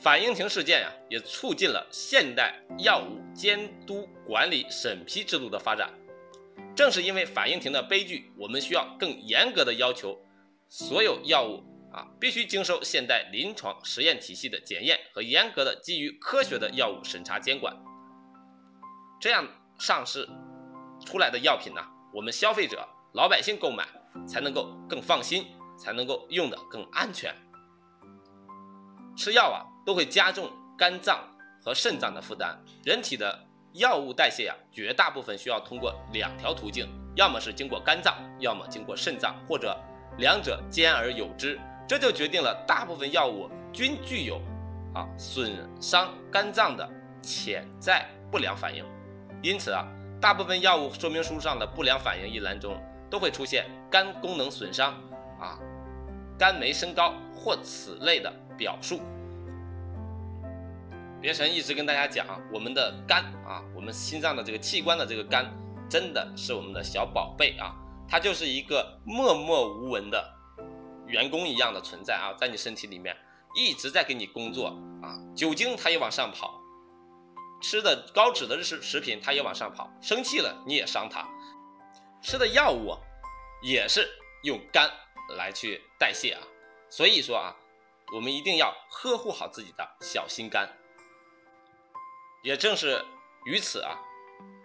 反应停事件呀，也促进了现代药物监督管理审批制度的发展。正是因为反应停的悲剧，我们需要更严格的要求。所有药物啊，必须经受现代临床实验体系的检验和严格的基于科学的药物审查监管。这样上市出来的药品呢，我们消费者、老百姓购买才能够更放心，才能够用的更安全。吃药啊，都会加重肝脏和肾脏的负担。人体的药物代谢啊，绝大部分需要通过两条途径，要么是经过肝脏，要么经过肾脏，或者。两者兼而有之，这就决定了大部分药物均具有啊损伤肝脏的潜在不良反应。因此啊，大部分药物说明书上的不良反应一栏中都会出现肝功能损伤啊、肝酶升高或此类的表述。别神一直跟大家讲，我们的肝啊，我们心脏的这个器官的这个肝，真的是我们的小宝贝啊。它就是一个默默无闻的员工一样的存在啊，在你身体里面，一直在给你工作啊，酒精它也往上跑，吃的高脂的食食品它也往上跑，生气了你也伤它，吃的药物也是用肝来去代谢啊，所以说啊，我们一定要呵护好自己的小心肝。也正是于此啊，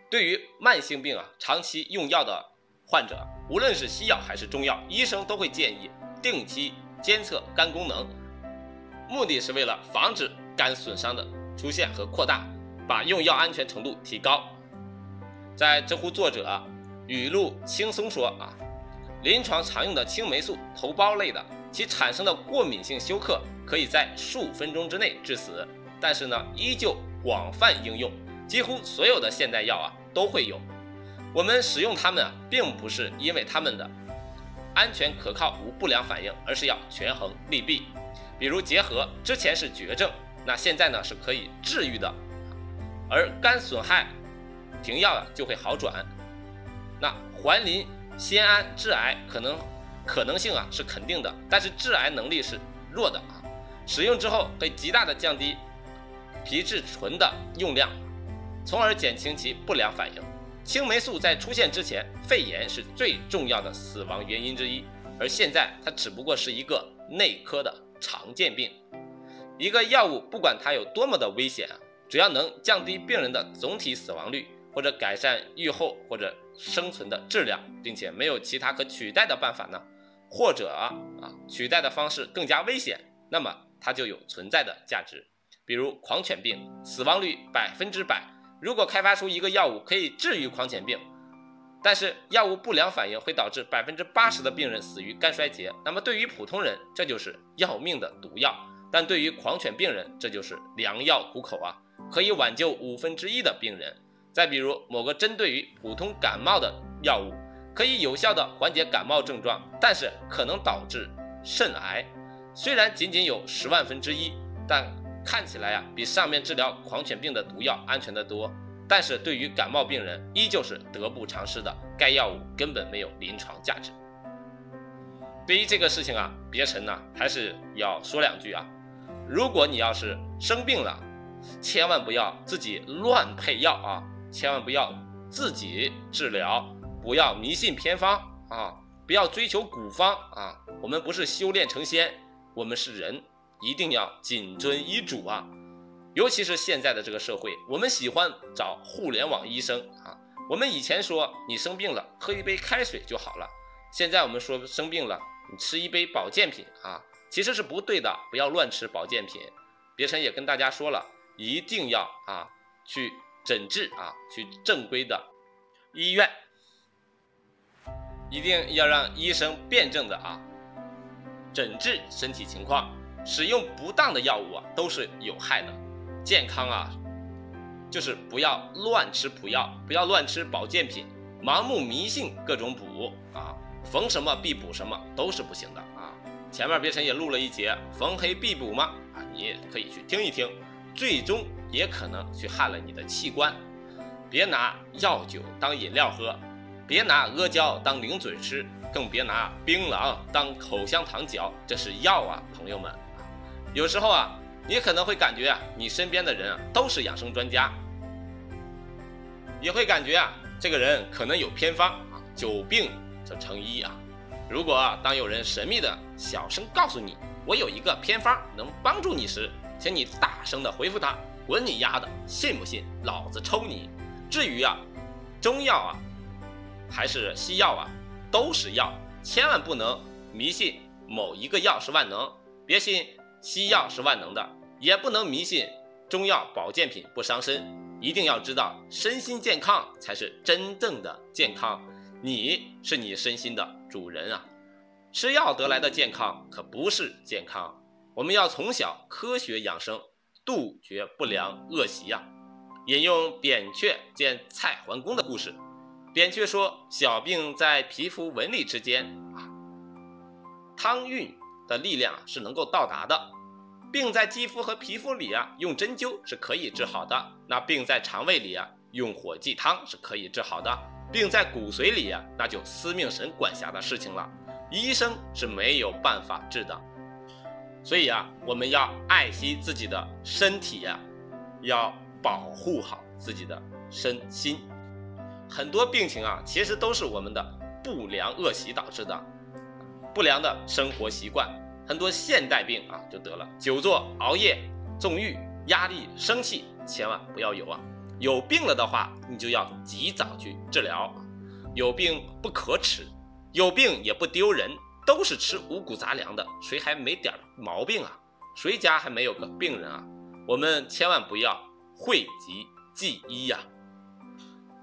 对于慢性病啊长期用药的患者，无论是西药还是中药，医生都会建议定期监测肝功能，目的是为了防止肝损伤的出现和扩大，把用药安全程度提高。在知乎作者语录轻松说啊，临床常用的青霉素头孢类的，其产生的过敏性休克可以在数分钟之内致死，但是呢，依旧。广泛应用，几乎所有的现代药啊都会有。我们使用它们啊，并不是因为它们的安全可靠无不良反应，而是要权衡利弊。比如结核之前是绝症，那现在呢是可以治愈的，而肝损害停药啊就会好转。那环磷酰胺致癌可能可能性啊是肯定的，但是致癌能力是弱的啊。使用之后会极大的降低。皮质醇的用量，从而减轻其不良反应。青霉素在出现之前，肺炎是最重要的死亡原因之一，而现在它只不过是一个内科的常见病。一个药物不管它有多么的危险啊，只要能降低病人的总体死亡率，或者改善愈后或者生存的质量，并且没有其他可取代的办法呢，或者啊取代的方式更加危险，那么它就有存在的价值。比如狂犬病，死亡率百分之百。如果开发出一个药物可以治愈狂犬病，但是药物不良反应会导致百分之八十的病人死于肝衰竭，那么对于普通人这就是要命的毒药，但对于狂犬病人这就是良药苦口啊，可以挽救五分之一的病人。再比如某个针对于普通感冒的药物，可以有效的缓解感冒症状，但是可能导致肾癌。虽然仅仅有十万分之一，但看起来呀，比上面治疗狂犬病的毒药安全得多，但是对于感冒病人依旧是得不偿失的。该药物根本没有临床价值。对于这个事情啊，别尘呢还是要说两句啊。如果你要是生病了，千万不要自己乱配药啊，千万不要自己治疗，不要迷信偏方啊，不要追求古方啊。我们不是修炼成仙，我们是人。一定要谨遵医嘱啊！尤其是现在的这个社会，我们喜欢找互联网医生啊。我们以前说你生病了喝一杯开水就好了，现在我们说生病了你吃一杯保健品啊，其实是不对的，不要乱吃保健品。别尘也跟大家说了，一定要啊去诊治啊，去正规的医院，一定要让医生辩证的啊诊治身体情况。使用不当的药物啊，都是有害的。健康啊，就是不要乱吃补药，不要乱吃保健品，盲目迷信各种补啊，逢什么必补什么都是不行的啊。前面别尘也录了一节逢黑必补嘛啊，你也可以去听一听，最终也可能去害了你的器官。别拿药酒当饮料喝，别拿阿胶当零嘴吃，更别拿槟榔当口香糖嚼，这是药啊，朋友们。有时候啊，你可能会感觉啊，你身边的人啊都是养生专家，也会感觉啊，这个人可能有偏方啊，久病则成医啊。如果当有人神秘的小声告诉你，我有一个偏方能帮助你时，请你大声的回复他：滚你丫的，信不信老子抽你！至于啊，中药啊，还是西药啊，都是药，千万不能迷信某一个药是万能，别信。西药是万能的，也不能迷信中药保健品不伤身。一定要知道，身心健康才是真正的健康。你是你身心的主人啊！吃药得来的健康可不是健康。我们要从小科学养生，杜绝不良恶习呀。引用扁鹊见蔡桓公的故事，扁鹊说：“小病在皮肤纹理之间啊，汤运的力量是能够到达的。”病在肌肤和皮肤里啊，用针灸是可以治好的。那病在肠胃里啊，用火鸡汤是可以治好的。病在骨髓里啊，那就司命神管辖的事情了，医生是没有办法治的。所以啊，我们要爱惜自己的身体呀，要保护好自己的身心。很多病情啊，其实都是我们的不良恶习导致的，不良的生活习惯。很多现代病啊，就得了久坐、熬夜、纵欲、压力、生气，千万不要有啊！有病了的话，你就要及早去治疗。有病不可耻，有病也不丢人，都是吃五谷杂粮的，谁还没点毛病啊？谁家还没有个病人啊？我们千万不要讳疾忌医呀！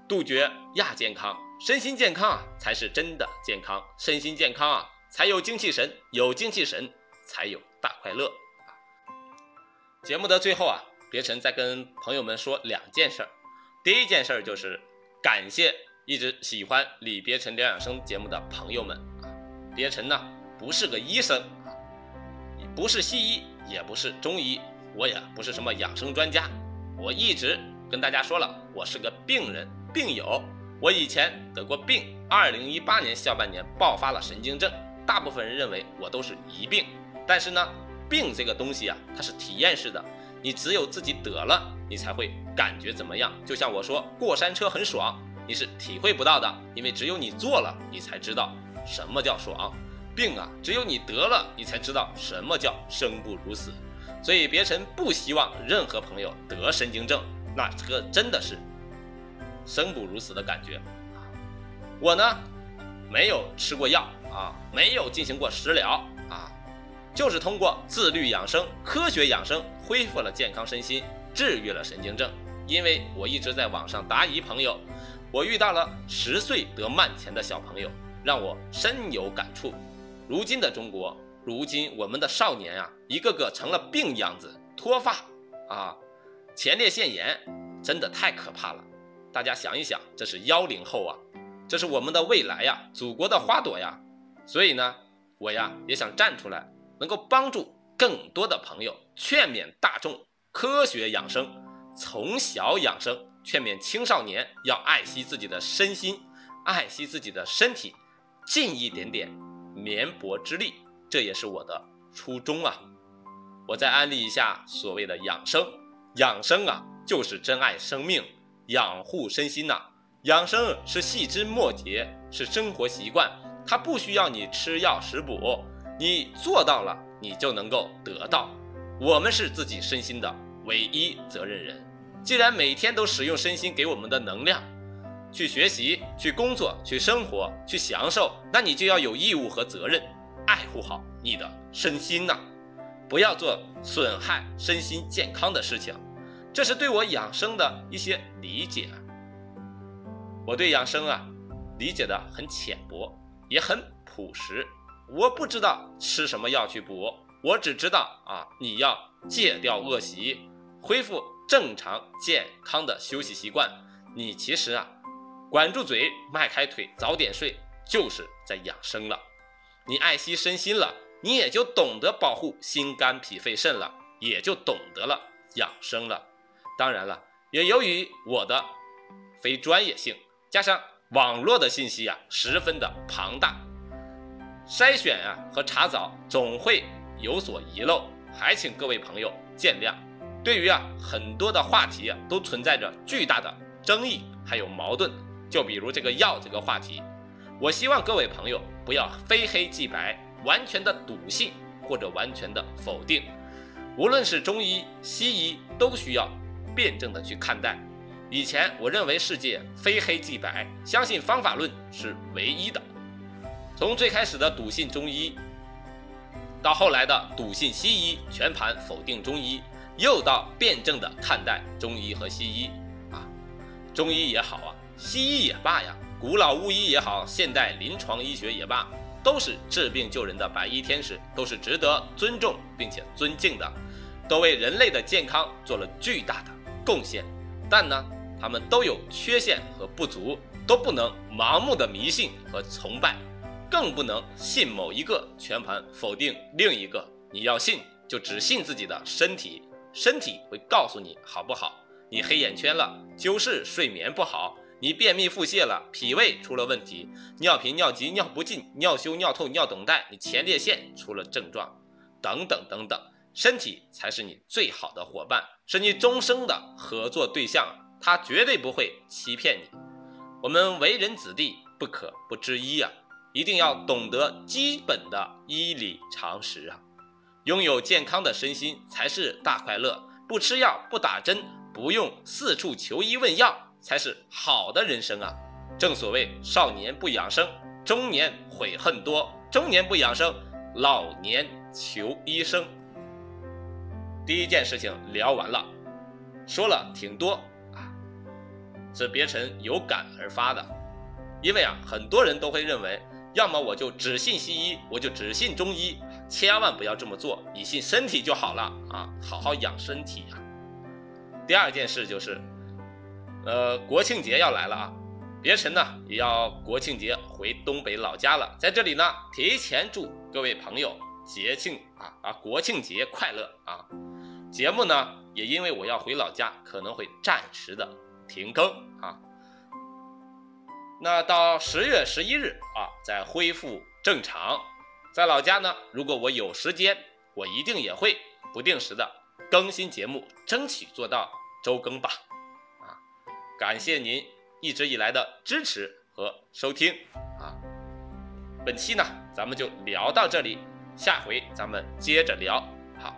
杜绝亚健康，身心健康啊，才是真的健康。身心健康啊！才有精气神，有精气神才有大快乐啊！节目的最后啊，别尘再跟朋友们说两件事。第一件事就是感谢一直喜欢李别尘疗养生节目的朋友们啊。别尘呢不是个医生啊，不是西医，也不是中医，我也不是什么养生专家。我一直跟大家说了，我是个病人、病友。我以前得过病，二零一八年下半年爆发了神经症。大部分人认为我都是疑病，但是呢，病这个东西啊，它是体验式的，你只有自己得了，你才会感觉怎么样。就像我说过山车很爽，你是体会不到的，因为只有你做了，你才知道什么叫爽。病啊，只有你得了，你才知道什么叫生不如死。所以别臣不希望任何朋友得神经症，那这个真的是生不如死的感觉。我呢，没有吃过药。啊，没有进行过食疗啊，就是通过自律养生、科学养生恢复了健康身心，治愈了神经症。因为我一直在网上答疑朋友，我遇到了十岁得慢前的小朋友，让我深有感触。如今的中国，如今我们的少年啊，一个个成了病样子，脱发啊，前列腺炎，真的太可怕了。大家想一想，这是幺零后啊，这是我们的未来呀，祖国的花朵呀。所以呢，我呀也想站出来，能够帮助更多的朋友，劝勉大众科学养生，从小养生，劝勉青少年要爱惜自己的身心，爱惜自己的身体，尽一点点绵薄之力，这也是我的初衷啊。我再安利一下所谓的养生，养生啊就是珍爱生命，养护身心呐。养生是细枝末节，是生活习惯。它不需要你吃药食补，你做到了，你就能够得到。我们是自己身心的唯一责任人。既然每天都使用身心给我们的能量，去学习、去工作、去生活、去享受，那你就要有义务和责任爱护好你的身心呐，不要做损害身心健康的事情。这是对我养生的一些理解。我对养生啊，理解的很浅薄。也很朴实，我不知道吃什么药去补，我只知道啊，你要戒掉恶习，恢复正常健康的休息习惯。你其实啊，管住嘴，迈开腿，早点睡，就是在养生了。你爱惜身心了，你也就懂得保护心肝脾肺肾了，也就懂得了养生了。当然了，也由于我的非专业性，加上。网络的信息啊，十分的庞大，筛选啊和查找总会有所遗漏，还请各位朋友见谅。对于啊很多的话题啊，都存在着巨大的争议，还有矛盾。就比如这个药这个话题，我希望各位朋友不要非黑即白，完全的笃信或者完全的否定。无论是中医、西医，都需要辩证的去看待。以前我认为世界非黑即白，相信方法论是唯一的。从最开始的笃信中医，到后来的笃信西医，全盘否定中医，又到辩证的看待中医和西医。啊，中医也好啊，西医也罢呀，古老巫医也好，现代临床医学也罢，都是治病救人的白衣天使，都是值得尊重并且尊敬的，都为人类的健康做了巨大的贡献。但呢？他们都有缺陷和不足，都不能盲目的迷信和崇拜，更不能信某一个全盘否定另一个。你要信，就只信自己的身体，身体会告诉你好不好。你黑眼圈了，就是睡眠不好；你便秘腹泻了，脾胃出了问题；尿频、尿急、尿不尽、尿羞、尿透、尿等待，你前列腺出了症状。等等等等。身体才是你最好的伙伴，是你终生的合作对象，他绝对不会欺骗你。我们为人子弟不可不知医啊，一定要懂得基本的医理常识啊。拥有健康的身心才是大快乐，不吃药不打针，不用四处求医问药，才是好的人生啊。正所谓少年不养生，中年悔恨多；中年不养生，老年求医生。第一件事情聊完了，说了挺多，是别臣有感而发的。因为啊，很多人都会认为，要么我就只信西医，我就只信中医，千万不要这么做，你信身体就好了啊，好好养身体啊。第二件事就是，呃，国庆节要来了啊，别臣呢也要国庆节回东北老家了，在这里呢，提前祝各位朋友节庆啊啊国庆节快乐啊！节目呢，也因为我要回老家，可能会暂时的停更啊。那到十月十一日啊，再恢复正常。在老家呢，如果我有时间，我一定也会不定时的更新节目，争取做到周更吧。啊，感谢您一直以来的支持和收听啊。本期呢，咱们就聊到这里，下回咱们接着聊。好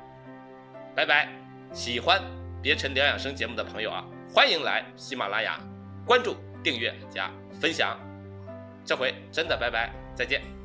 拜拜！喜欢别尘疗养生节目的朋友啊，欢迎来喜马拉雅关注、订阅加分享。这回真的拜拜，再见。